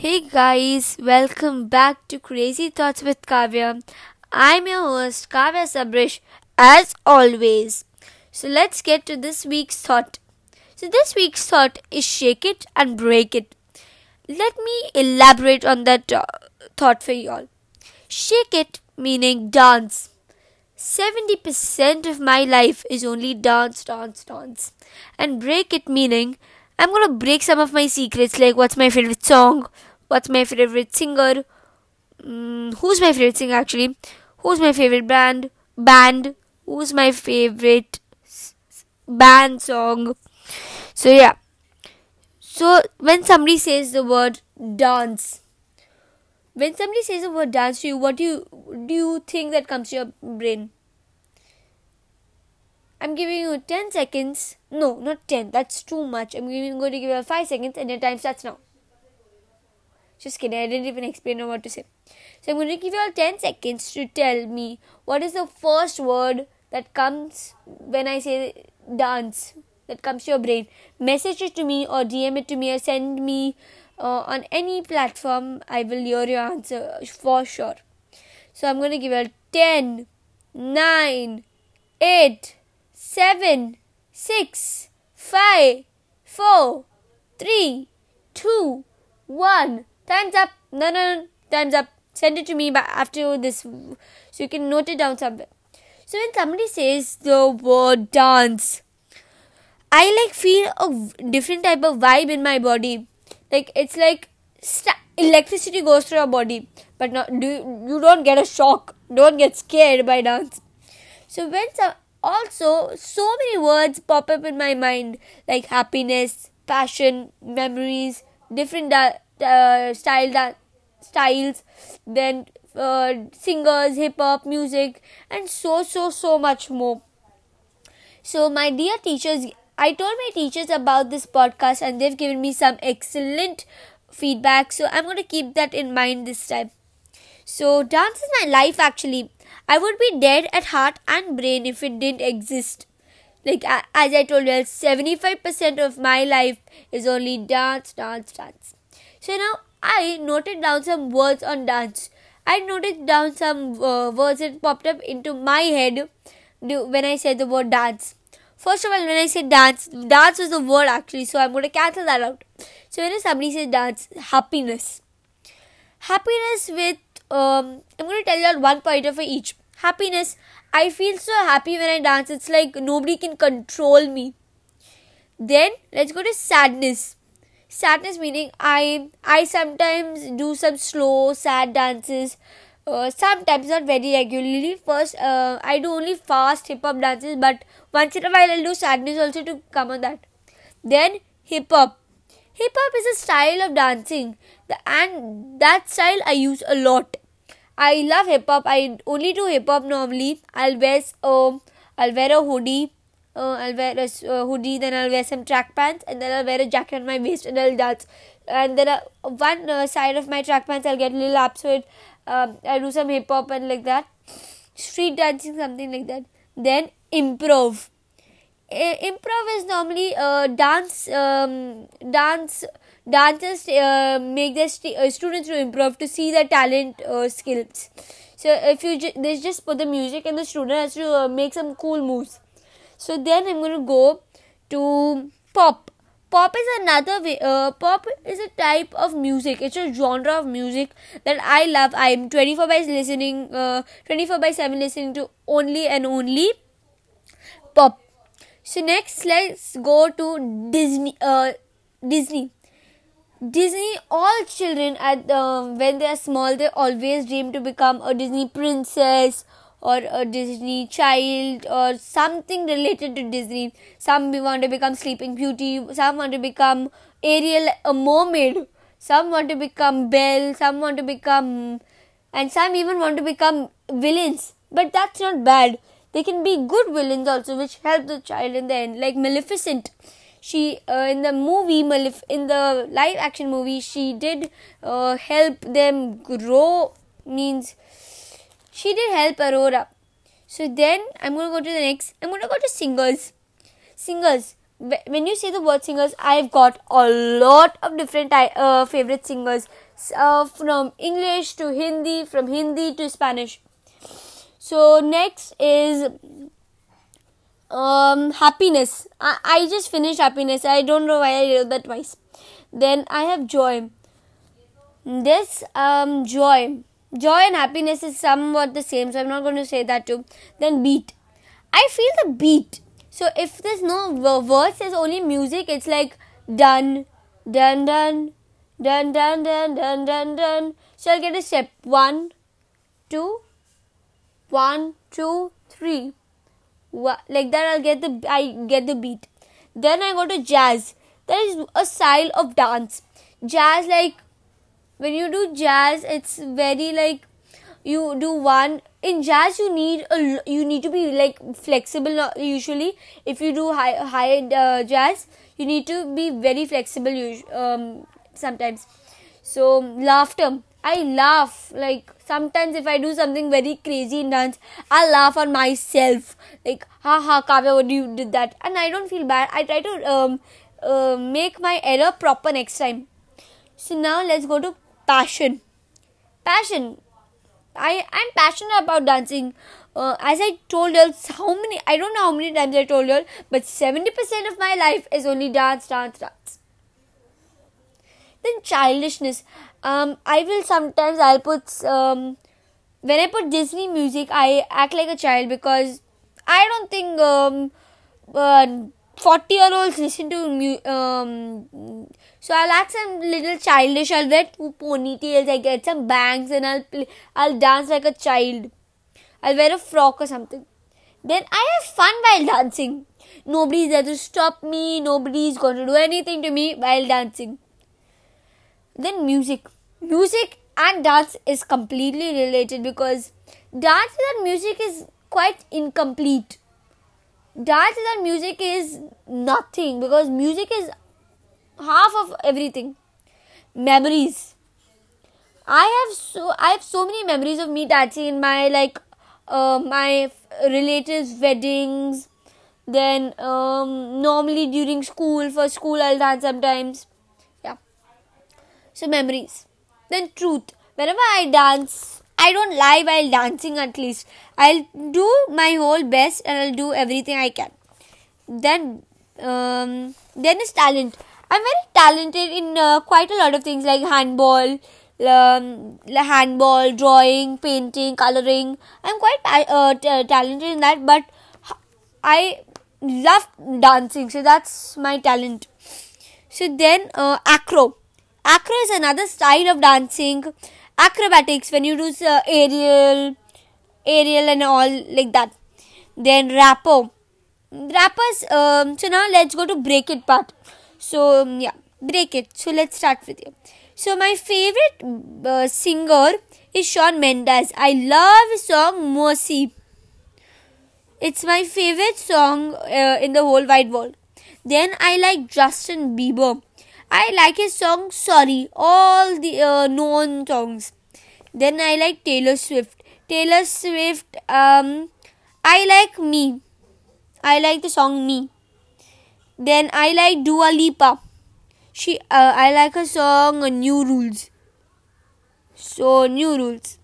Hey guys, welcome back to Crazy Thoughts with Kavya. I'm your host Kavya Sabrish as always. So let's get to this week's thought. So this week's thought is shake it and break it. Let me elaborate on that uh, thought for y'all. Shake it meaning dance. 70% of my life is only dance, dance, dance. And break it meaning I'm gonna break some of my secrets like what's my favorite song, what's my favorite singer, mm, who's my favorite singer actually, who's my favorite band, band, who's my favorite band song. So yeah. So when somebody says the word dance, when somebody says the word dance to you, what do you do you think that comes to your brain? I'm giving you 10 seconds. No, not 10. That's too much. I'm going to give you 5 seconds and your time starts now. Just kidding. I didn't even explain what to say. So I'm going to give you all 10 seconds to tell me what is the first word that comes when I say dance that comes to your brain. Message it to me or DM it to me or send me uh, on any platform. I will hear your answer for sure. So I'm going to give you 10, 9, 8, seven, six, five, four, three, two, one. Time's up. No, no, no. Time's up. Send it to me after this so you can note it down somewhere. So when somebody says the word dance, I like feel a different type of vibe in my body. Like it's like st- electricity goes through your body, but not do you don't get a shock. Don't get scared by dance. So when some also so many words pop up in my mind like happiness passion memories different da- uh, style da- styles then uh, singers hip hop music and so so so much more so my dear teachers i told my teachers about this podcast and they've given me some excellent feedback so i'm going to keep that in mind this time so dance is my life actually I would be dead at heart and brain if it didn't exist. Like as I told you, 75% of my life is only dance, dance, dance. So now I noted down some words on dance. I noted down some uh, words that popped up into my head when I said the word dance. First of all, when I said dance, dance was the word actually, so I'm going to cancel that out. So when somebody says dance, happiness. Happiness with um, I'm going to tell you one pointer for each happiness i feel so happy when i dance it's like nobody can control me then let's go to sadness sadness meaning i i sometimes do some slow sad dances uh, sometimes not very regularly first uh, i do only fast hip hop dances but once in a while i'll do sadness also to come on that then hip hop hip hop is a style of dancing and that style i use a lot I love hip hop. I only do hip hop normally. I'll wear um I'll wear a hoodie. Uh, I'll wear a uh, hoodie, then I'll wear some track pants, and then I'll wear a jacket on my waist, and I'll dance. And then uh, one uh, side of my track pants, I'll get a little up, so um, I'll do some hip hop and like that, street dancing, something like that. Then improv. I- improv is normally uh, dance, um, dance dancers uh, make their st- students to improv to see their talent skills so if you ju- they just put the music and the student has to make some cool moves so then i'm going to go to pop. Pop is another way uh, pop is a type of music. It's a genre of music that i love. I'm 24 by listening uh, 24 by 7 listening to only and only pop. So next let's go to disney uh, disney. Disney, all children at um, when they are small, they always dream to become a Disney princess or a Disney child or something related to Disney. Some want to become Sleeping Beauty, some want to become Ariel, a mermaid, some want to become Belle, some want to become, and some even want to become villains. But that's not bad. They can be good villains also, which help the child in the end, like Maleficent she uh, in the movie Malef- in the live action movie she did uh, help them grow means she did help aurora so then i'm to go to the next i'm to go to singers singers when you say the word singers, I've got a lot of different uh, favorite singers uh, from English to Hindi, from Hindi to Spanish. So next is um, happiness. I, I just finished happiness. I don't know why I wrote that twice. Then I have joy. This um, joy, joy and happiness is somewhat the same. So I'm not going to say that too. Then beat. I feel the beat so if there's no words, there's only music. It's like done, done, done, done, done, done, done, done. So I'll get a step one, two, one, two, three. Like that, I'll get the I get the beat. Then I go to jazz. That is a style of dance. Jazz, like when you do jazz, it's very like you do one in jazz you need a you need to be like flexible usually. If you do high high uh, jazz you need to be very flexible um, sometimes. So laughter. I laugh like sometimes if i do something very crazy in dance i laugh on myself. Like ha ha kavya what you did that? And i don't feel bad. I try to um, uh, make my error proper next time. So now let's go to passion passion I I'm passionate about dancing. Uh, as I told you, how many I don't know how many times I told you, but seventy percent of my life is only dance, dance, dance. Then childishness. Um, I will sometimes I'll put um, when I put Disney music, I act like a child because I don't think um, uh, 40 year olds listen to um, so I'll act some little childish. I'll wear two ponytails. I get some bangs and I'll play, I'll dance like a child. I'll wear a frock or something. Then I have fun while dancing. Nobody's there to stop me. Nobody's going to do anything to me while dancing. Then music. Music and dance is completely related because dance without music is quite incomplete. Dance without music is nothing because music is half of everything. Memories. I have so i have so many memories of me dancing in my like uh, my relatives weddings. Then um, normally during school for school i'll dance sometimes. Yeah. So memories. Then truth. Whenever i dance i don't lie while dancing at least i'll do my whole best and i'll do everything i can then um, then is talent I'm very talented in uh, quite a lot of things like handball, um, handball, drawing, painting, coloring. I'm quite uh, t- talented in that, but I love dancing, so that's my talent. So then, uh, acro. Acro is another style of dancing. Acrobatics when you do uh, aerial, aerial and all like that. Then rapper. Rappers. Um, so now let's go to break it part. So, um, yeah, break it. So, let's start with you. So, my favorite uh, singer is Shawn Mendes. I love his song Mercy. It's my favorite song uh, in the whole wide world. Then I like Justin Bieber. I like his song Sorry, all the uh, known songs. Then I like Taylor Swift. Taylor Swift, um, I like Me. I like the song Me. Then I like Dua Lipa. She, uh, I like her song New Rules. So New Rules.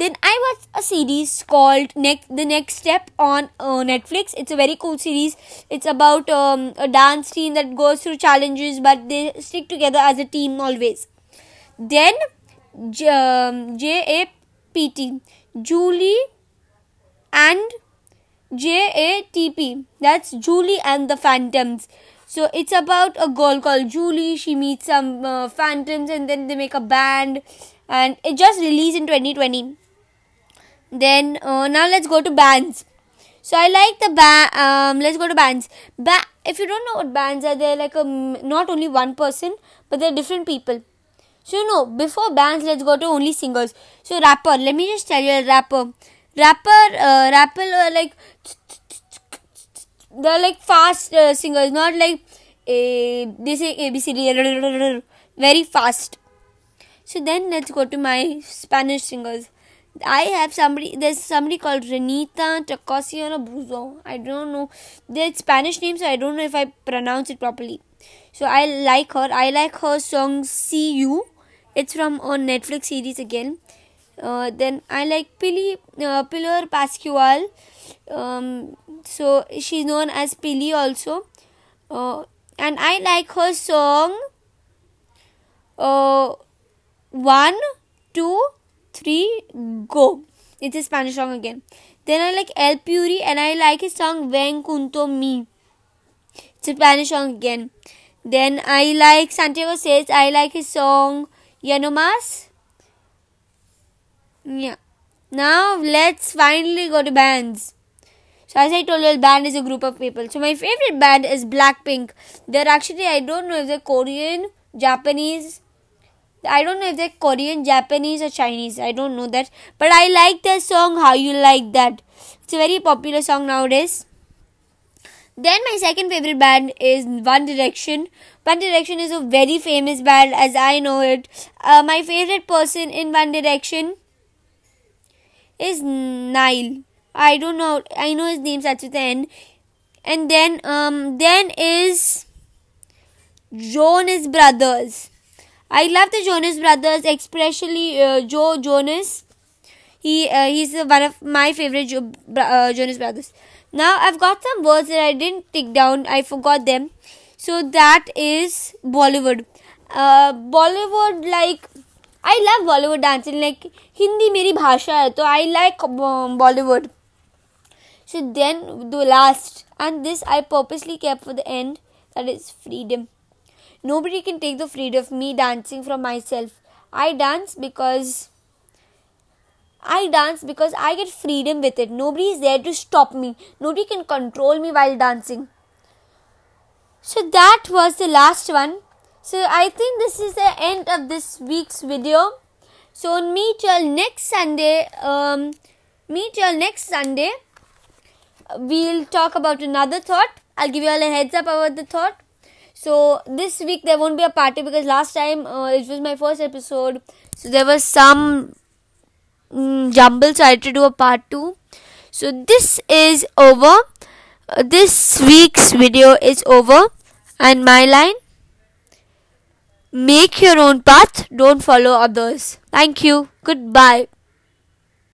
Then I watched a series called Next The Next Step on uh, Netflix. It's a very cool series. It's about um, a dance team that goes through challenges, but they stick together as a team always. Then J um, A P T Julie and J A T P. That's Julie and the Phantoms. So it's about a girl called Julie. She meets some uh, phantoms and then they make a band. And it just released in 2020. Then uh, now let's go to bands. So I like the band. Um, let's go to bands. Ba- if you don't know what bands are, they're like a not only one person, but they're different people. So you know, before bands, let's go to only singers. So rapper. Let me just tell you a rapper rapper uh, rapper uh, like they're like fast uh, singers not like a, they say abcd very fast so then let's go to my spanish singers I have somebody. There's somebody called Renita Tacosiana Bruzo. I don't know. Their Spanish name, so I don't know if I pronounce it properly. So I like her. I like her song "See You." It's from a Netflix series again. Uh, then I like Pili, uh, Pilar Pascual. Um, so she's known as Pili also. Uh, and I like her song. Uh, one, two, three, go. It's a Spanish song again. Then I like El Puri and I like his song Ven Junto Mi. It's a Spanish song again. Then I like Santiago Sáez I like his song Ya. Yeah. Now let's finally go to bands. So as I told you, a band is a group of people. So my favorite band is Blackpink. They're actually I don't know if they're Korean, Japanese, I don't know if they're Korean, Japanese, or Chinese. I don't know that. But I like their song How You Like That. It's a very popular song nowadays. Then my second favorite band is One Direction. One Direction is a very famous band as I know it. Uh, my favorite person in One Direction is Niall. I don't know. I know his name starts with N. And then um then is Jonas Brothers. I love the Jonas Brothers, especially uh, Joe Jonas. He uh, he's one of my favorite jo- uh, Jonas Brothers. Now I've got some words that I didn't take down. I forgot them. So that is Bollywood. Uh, Bollywood like I love Bollywood dancing. Like Hindi मेरी भाषा है तो I like um, Bollywood. So then the last and this I purposely kept for the end. That is freedom. Nobody can take the freedom of me dancing from myself. I dance because I dance because I get freedom with it. Nobody is there to stop me. Nobody can control me while dancing. So that was the last one. So I think this is the end of this week's video. So meet you next Sunday. Um, meet you next Sunday. We'll talk about another thought. I'll give you all a heads up about the thought. So this week there won't be a party because last time uh, it was my first episode, so there was some mm, jumble. So I had to do a part two. So this is over. Uh, this week's video is over, and my line: make your own path, don't follow others. Thank you. Goodbye.